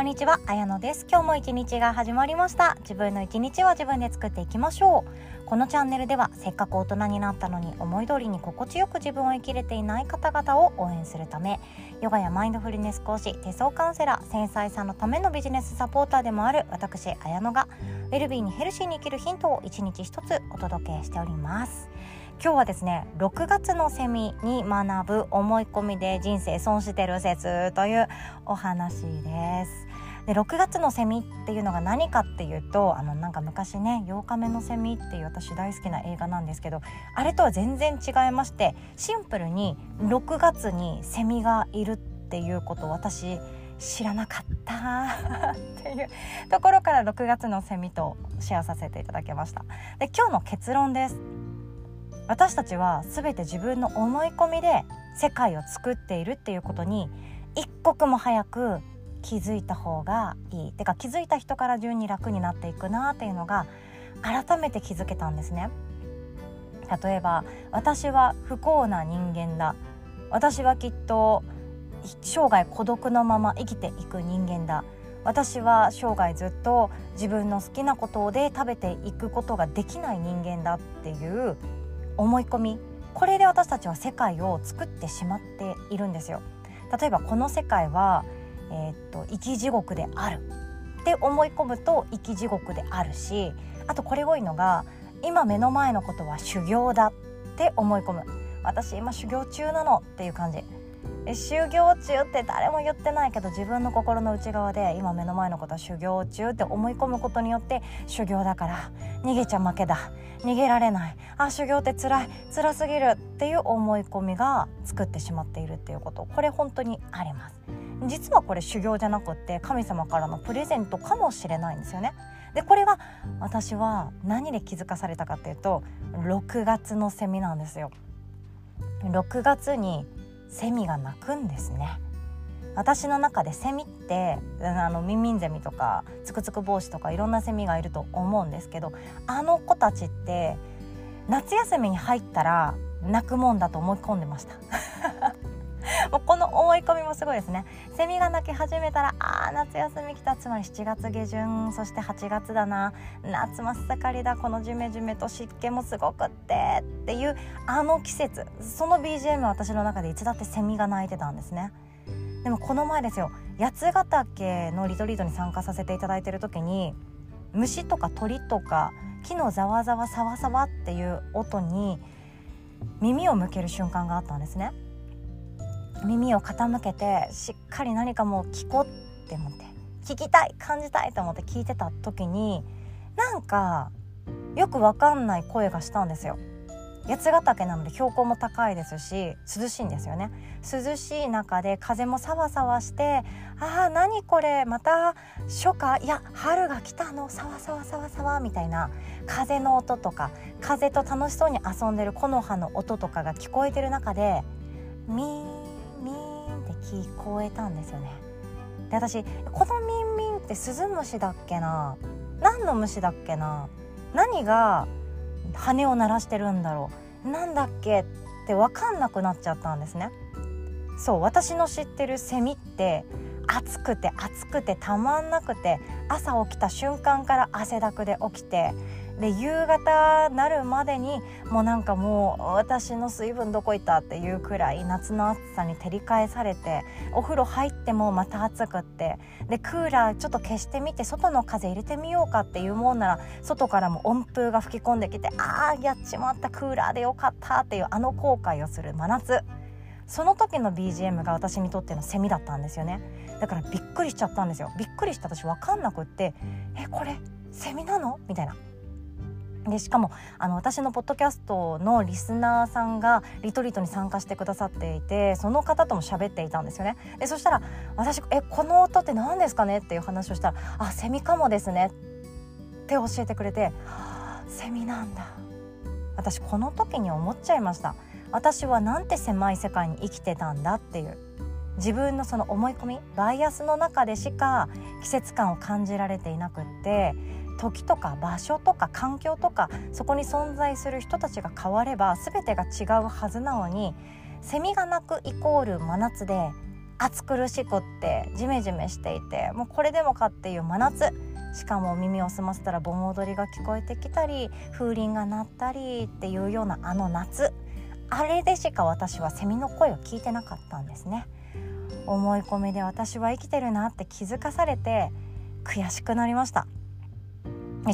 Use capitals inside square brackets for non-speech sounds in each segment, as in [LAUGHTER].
こんにちは、あやのです。今日も一日が始まりました。自分の一日は自分で作っていきましょう。このチャンネルでは、せっかく大人になったのに思い通りに心地よく自分を生きれていない方々を応援するため、ヨガやマインドフルネス講師、手相カウンセラー、繊細さんのためのビジネスサポーターでもある私、あやのが、ウェルビーにヘルシーに生きるヒントを一日一つお届けしております。今日はですね6月のセミに学ぶ思い込みで人生損してる説というお話ですで6月のセミっていうのが何かっていうとあのなんか昔ね「8日目のセミ」っていう私大好きな映画なんですけどあれとは全然違いましてシンプルに6月にセミがいるっていうことを私知らなかったっていうところから6月のセミとシェアさせていただきました。で今日の結論です。私たちは全て自分の思い込みで世界を作っているっていうことに一刻も早く気づいた方がいい。てか気づいた人から順に楽になっていくなっていうのが改めて気づけたんですね。例えば私は不幸な人間だ。私はきっと生涯孤独のまま生きていく人間だ。私は生涯ずっと自分の好きなことで食べていくことができない人間だっていう思い込み。これで私たちは世界を作ってしまっているんですよ。例えばこの世界は、えー、っと生き地獄である。って思い込むと生き地獄であるしあとこれ多いのが今目の前のことは修行だって思い込む。私今修行中なの。っていう感じ。修行中って誰も言ってないけど自分の心の内側で今目の前のことは修行中って思い込むことによって修行だから逃げちゃ負けだ。逃げられない。あ修行って辛い。辛すぎる。っていう思い込みが作ってしまっているっていうこと。これ本当にあります。実はこれ修行じゃなくって神様からのプレゼントかもしれないんですよね。でこれが私は何で気づかされたかっていうと6月のセミなんですよ。6月にセミが鳴くんですね。私の中でセミってあのミンミンゼミとかツクツク帽子とかいろんなセミがいると思うんですけどあの子たちって夏休みに入ったら泣くもんだと思い込んでました。[LAUGHS] もうこの思い込みもすごいですね。セミが鳴き始めたらあー夏休み来たつまり7月下旬そして8月だな。夏真っ盛りだ。このジメジメと湿気もすごくってっていうあの季節。その BGM 私の中でいつだってセミが鳴いてたんですね。でもこの前ですよ。八ヶ岳のリトリートに参加させていただいてる時に虫とか鳥とか木のざわざわさわさわっていう音に耳を向ける瞬間があったんですね。耳を傾けてしっかり何かもう聞こうって思って聞きたい感じたいと思って聞いてた時になんかよくわかんない声がしたんですよ。八ヶ岳なので標高も高いですし涼しいんですよね。涼しい中で風もさわさわしてああ何これまた初夏いや春が来たのさわさわさわさわみたいな風の音とか風と楽しそうに遊んでる木の葉の音とかが聞こえてる中でミー聞こえたんですよね。で私このミンミンってスズムシだっけな？何の虫だっけな？何が羽を鳴らしてるんだろう？なんだっけ？って分かんなくなっちゃったんですね。そう私の知ってるセミって暑くて暑くてたまんなくて朝起きた瞬間から汗だくで起きてで夕方なるまでにもうなんかもう私の水分どこ行ったっていうくらい夏の暑さに照り返されてお風呂入ってもまた暑くってでクーラーちょっと消してみて外の風入れてみようかっていうもんなら外からも温風が吹き込んできてああやっちまったクーラーでよかったっていうあの後悔をする真夏。その時の BGM が私にとってのセミだったんですよね。だからびっくりしちゃったんですよ。びっくりした私分かんなくってえこれセミなの？みたいな。でしかもあの私のポッドキャストのリスナーさんがリトリートに参加してくださっていてその方とも喋っていたんですよね。でそしたら私「えこの音って何ですかね?」っていう話をしたら「あセミかもですね」って教えてくれて「セミなんだ」私この時に思っちゃいました。私はなんて狭い世界に生きてたんだっていう。自分のその思い込みバイアスの中でしか季節感を感じられていなくって時とか場所とか環境とかそこに存在する人たちが変われば全てが違うはずなのにセミが鳴くイコール真夏で暑苦しくってジメジメしていてもうこれでもかっていう真夏。しかも耳を澄ませたら盆踊りが聞こえてきたり風鈴が鳴ったりっていうようなあの夏。あれでしか私はセミの声を聞いてなかったんですね。思い込みで私は生きてるなって気づかされて悔しくなりました。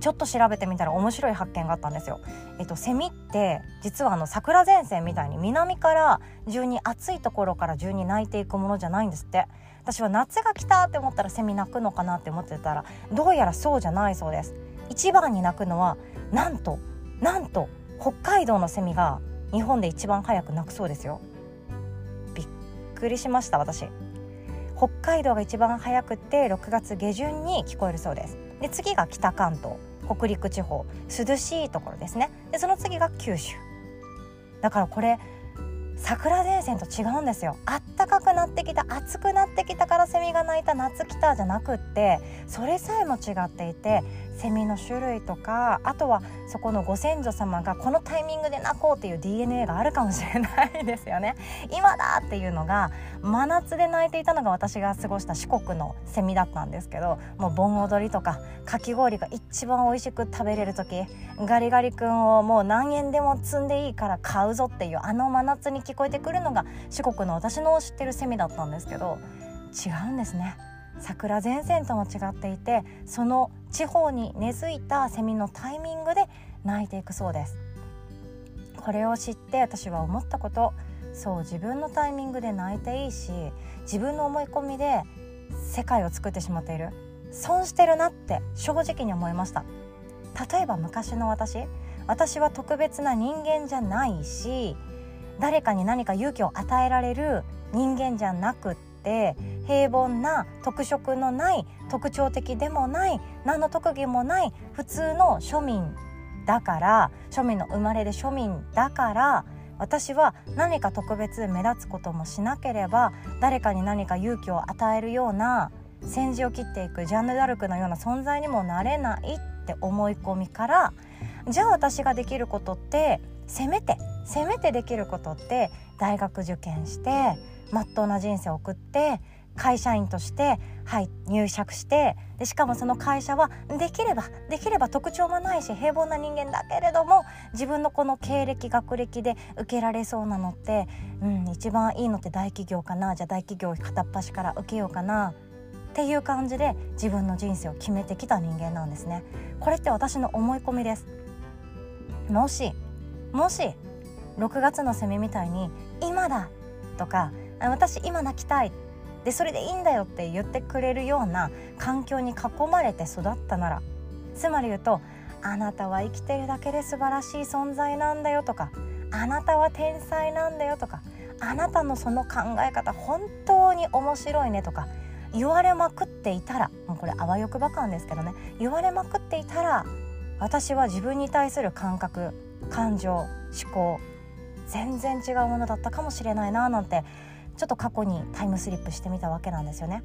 ちょっと調べてみたら面白い発見があったんですよ。えっと、セミって実はあの桜前線みたいに南から順に暑いところから順に鳴いていくものじゃないんですって。私は夏が来たって思ったらセミ鳴くのかなって思ってたらどうやらそうじゃないそうです。一番に鳴くのはなんとなんと北海道のセミが日本で一番早く鳴くそうですよ。びっくりしました私。北海道が一番早くて6月下旬に聞こえるそうです。で次が北関東北陸地方涼しいところですね。でその次が九州。だからこれ桜前線と違うんですよ。あっかくなってきた暑くなってきたからセミが鳴いた夏来たじゃなくってそれさえも違っていてセミの種類とかあとはそこのご先祖様がこのタイミングで鳴こうっていう DNA があるかもしれないですよね。今だっていうのが真夏で鳴いていたのが私が過ごした四国のセミだったんですけどもう盆踊りとかかき氷が一番美味しく食べれる時ガリガリ君をもう何円でも積んでいいから買うぞっていうあの真夏に聞こえてくるのが四国の私の知ってるセミだったんですけど違うんですね。桜前線とも違っていてその地方に根付いたセミのタイミングで鳴いていくそうです。これを知って私は思ったことそう自分のタイミングで泣いていいし自分の思い込みで世界を作ってしまっている。損してるなって正直に思いました。例えば昔の私私は特別な人間じゃないし誰かに何か勇気を与えられる人間じゃなくって平凡な特色のない特徴的でもない何の特技もない普通の庶民だから庶民の生まれで庶民だから私は何か特別目立つこともしなければ誰かに何か勇気を与えるような先陣を切っていくジャンヌ・ダルクのような存在にもなれないって思い込みからじゃあ私ができることってせめてせめてできることって大学受験してまっとうな人生を送って会社員として、はい、入社してでしかもその会社はできればできれば特徴もないし平凡な人間だけれども自分のこの経歴学歴で受けられそうなのって、うん、一番いいのって大企業かなじゃあ大企業片っ端から受けようかなっていう感じで自分の人生を決めてきた人間なんですね。これって私の思い込みですもしもし6月のセミみたいに「今だ!」とか「私今泣きたい」でそれでいいんだよって言ってくれるような環境に囲まれて育ったなら。つまり言うとあなたは生きてるだけで素晴らしい存在なんだよとかあなたは天才なんだよとかあなたのその考え方本当に面白いねとか言われまくっていたらもうこれあわよくば感ですけどね言われまくっていたら私は自分に対する感覚感情思考全然違うものだったかもしれないななんてちょっと過去にタイムスリップしてみたわけなんですよね。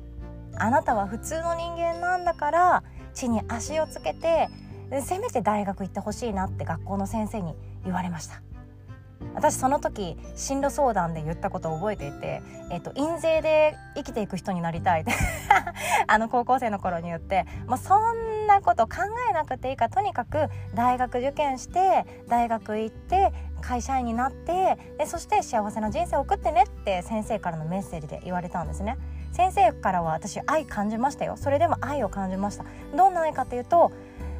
あなたは普通の人間なんだから地に足をつけてせめて大学行ってほしいなって学校の先生に言われました私その時進路相談で言ったことを覚えていて、えっと、印税で生きていく人になりたいって [LAUGHS] あの高校生の頃に言ってもうそんなこと考えなくていいかとにかく大学受験して大学行って会社員になってでそして幸せな人生を送ってねって先生からのメッセージで言われたんですね。先生からは私愛感じましたよ。それでも愛を感じました。どんな愛かというと、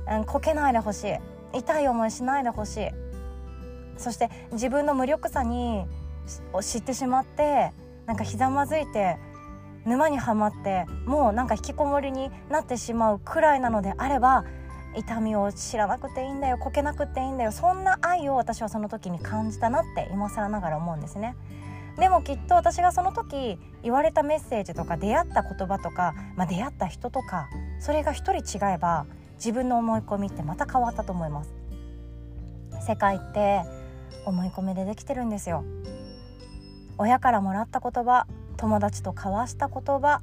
うん、こけないでほしい。痛い思いしないでほしい。そして自分の無力さにを知ってしまってなんかひざまずいて沼にはまってもうなんか引きこもりになってしまうくらいなのであれば痛みを知らなくていいんだよこけなくていいんだよそんな愛を私はその時に感じたなって今更ながら思うんですね。でもきっと私がその時言われたメッセージとか出会った言葉とか、まあ、出会った人とかそれが一人違えば自分の思い込みってまた変わったと思います。世界って思い込みでできてるんですよ。親からもらった言葉友達と交わした言葉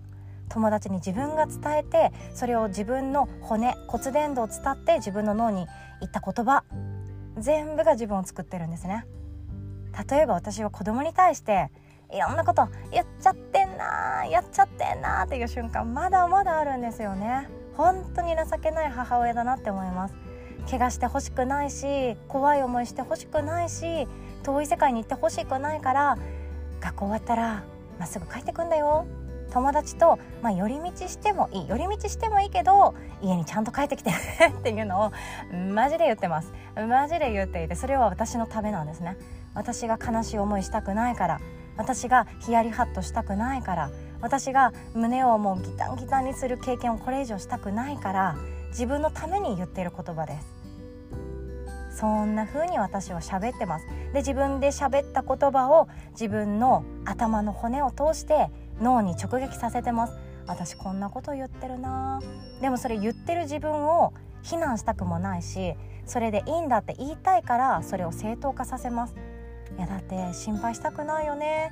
友達に自分が伝えてそれを自分の骨骨伝導を伝って自分の脳に言った言葉全部が自分を作ってるんですね。例えば私は子供に対していろんなこと言っちゃってんななやっちゃってんなっていう瞬間まだまだあるんですよね。本当に情けない母親だなって思います。怪我してほしくないし怖い思いしてほしくないし遠い世界に行ってほしくないから学校終わったらまっすぐ帰ってくんだよ。友達と、まあ、寄り道してもいい。寄り道してもいいけど家にちゃんと帰ってきてねっていうのをマジで言ってます。マジで言っていてそれは私のためなんですね。私が悲しい思いしたくないから私がヒヤリハッとしたくないから私が胸をもうギタンギタンにする経験をこれ以上したくないから自分のために言っている言葉です。そんな風に私は喋ってます。で自分で喋った言葉を自分の頭の骨を通して脳に直撃させてます。私こんなこと言ってるな。でもそれ言ってる自分を非難したくもないしそれでいいんだって言いたいからそれを正当化させます。いやだって心配したくないよね。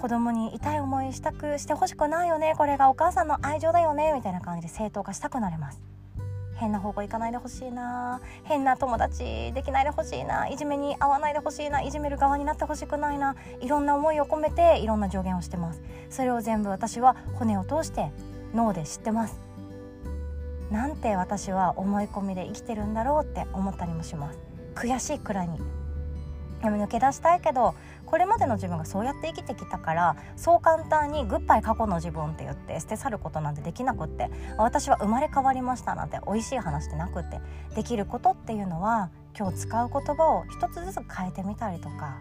子供に痛い思いしたくしてほしくないよね。これがお母さんの愛情だよね。みたいな感じで正当化したくなります。変な方向行かないでほしいな。変な友達できないでほしいな。いじめに遭わないでほしいな。いじめる側になってほしくないな。いろんな思いを込めていろんな助言をしてます。それを全部私は骨を通して脳で知ってます。なんて私は思い込みで生きてるんだろうって思ったりもします。悔しいくらいに。でも抜け出したいけどこれまでの自分がそうやって生きてきたからそう簡単にグッバイ過去の自分って言って捨て去ることなんてできなくって私は生まれ変わりましたなんて美味しい話ってなくってできることっていうのは今日使う言葉を一つずつ変えてみたりとか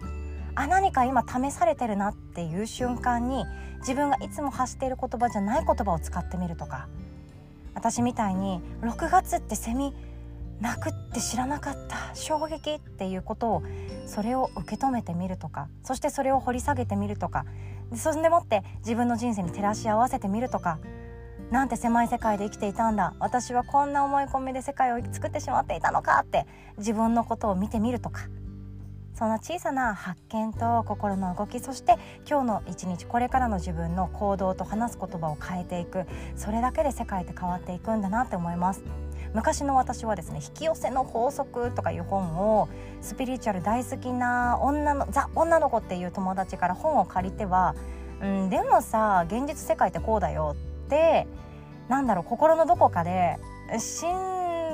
あ何か今試されてるなっていう瞬間に自分がいつも発している言葉じゃない言葉を使ってみるとか私みたいに6月ってセミ泣くって知らなかった衝撃っていうことをそれを受け止めてみるとかそしてそれを掘り下げてみるとかそんでもって自分の人生に照らし合わせてみるとかなんて狭い世界で生きていたんだ私はこんな思い込みで世界を作ってしまっていたのかって自分のことを見てみるとかその小さな発見と心の動きそして今日の一日これからの自分の行動と話す言葉を変えていくそれだけで世界って変わっていくんだなって思います。昔の私はですね引き寄せの法則とかいう本をスピリチュアル大好きな女のザ女の子っていう友達から本を借りては、うん、でもさ現実世界ってこうだよってなんだろう心のどこかで信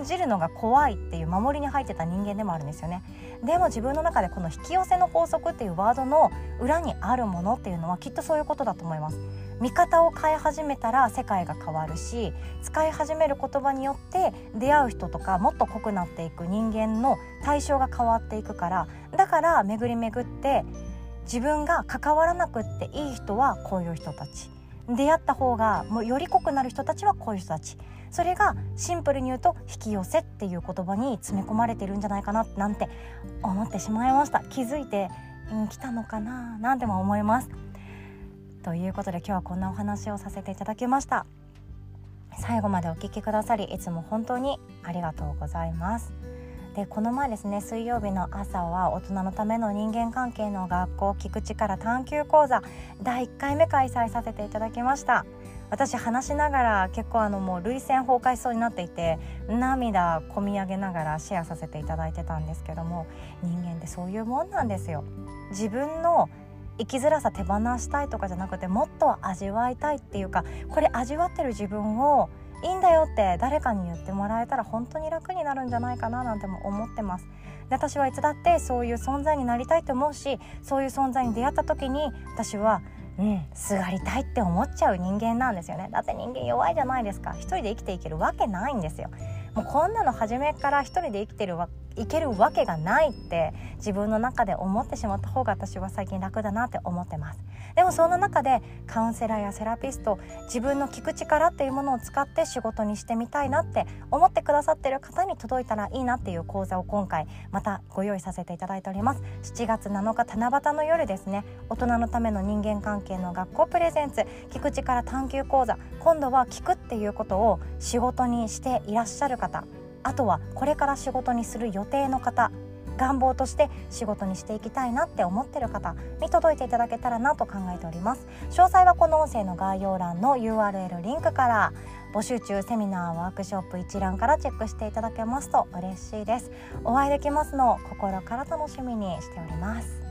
じるのが怖いっていう守りに入ってた人間でもあるんですよね。でも自分の中でこの引き寄せの法則っていうワードの裏にあるものっていうのはきっとそういうことだと思います。見方を変え始めたら世界が変わるし使い始める言葉によって出会う人とかもっと濃くなっていく人間の対象が変わっていくからだから巡り巡って自分が関わらなくっていい人はこういう人たち。出会った方がもうより濃くなる人たちはこういう人たち。それがシンプルに言うと引き寄せっていう言葉に詰め込まれてるんじゃないかななんて思ってしまいました。気づいて、うん、来たのかななんても思います。ということで今日はこんなお話をさせていただきました。最後までお聞きくださりいつも本当にありがとうございます。でこの前ですね水曜日の朝は大人のための人間関係の学校聞く力探究講座第1回目開催させていただきました。私話しながら結構あのもう涙腺崩壊しそうになっていて涙こみ上げながらシェアさせていただいてたんですけども人間ってそういうもんなんですよ。自分の生きづらさ手放したいとかじゃなくてもっと味わいたいっていうかこれ味わってる自分をいいんだよって誰かに言ってもらえたら本当に楽になるんじゃないかななんても思ってます。で私はいつだってそういう存在になりたいと思うしそういう存在に出会った時に私はうんすがりたいって思っちゃう人間なんですよね。だって人間弱いじゃないですか。一人で生きていけるわけないんですよ。もうこんなの初めから一人で生きてるわいけるわけがないって自分の中で思ってしまった方が私は最近楽だなって思ってます。でもその中でカウンセラーやセラピスト自分の聞く力っていうものを使って仕事にしてみたいなって思ってくださってる方に届いたらいいなっていう講座を今回またご用意させていただいております。7月7日七夕の夜ですね。大人のための人間関係の学校プレゼンツ聞く力探究講座。今度は聞くっていうことを仕事にしていらっしゃる方。あとはこれから仕事にする予定の方願望として仕事にしていきたいなって思ってる方に届いていただけたらなと考えております。詳細はこの音声の概要欄の URL リンクから募集中セミナーワークショップ一覧からチェックしていただけますと嬉しいです。お会いできますのを心から楽しみにしております。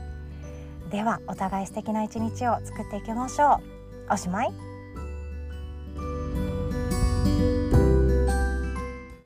ではお互い素敵な一日を作っていきましょう。おしまい。